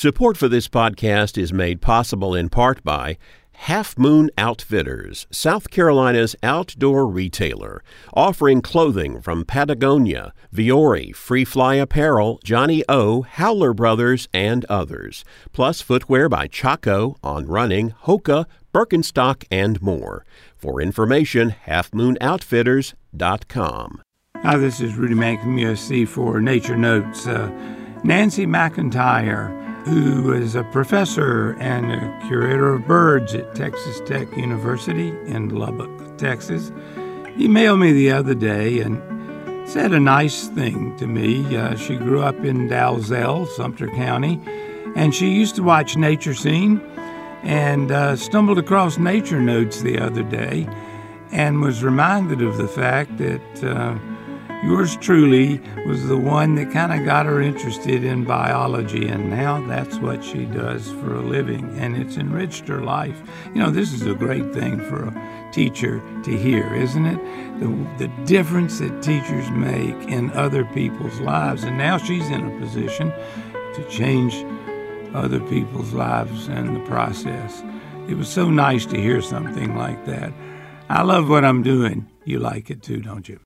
Support for this podcast is made possible in part by Half Moon Outfitters, South Carolina's outdoor retailer, offering clothing from Patagonia, Vuori, Free Fly Apparel, johnnie-O, Howler Brothers, and others, plus footwear by Chaco on running, Hoka, Birkenstock, and more. For information, halfmoonoutfitters.com. Hi, this is Rudy Mancke from USC for Nature Notes. Uh, Nancy McIntyre who is a professor and a curator of birds at Texas Tech University in Lubbock, Texas. Emailed me the other day and said a nice thing to me. Uh, she grew up in Dalzell, Sumter County, and she used to watch Nature Scene and uh, stumbled across Nature Notes the other day and was reminded of the fact that. Uh, Yours truly was the one that kind of got her interested in biology, and now that's what she does for a living, and it's enriched her life. You know, this is a great thing for a teacher to hear, isn't it? The, the difference that teachers make in other people's lives, and now she's in a position to change other people's lives and the process. It was so nice to hear something like that. I love what I'm doing. You like it too, don't you?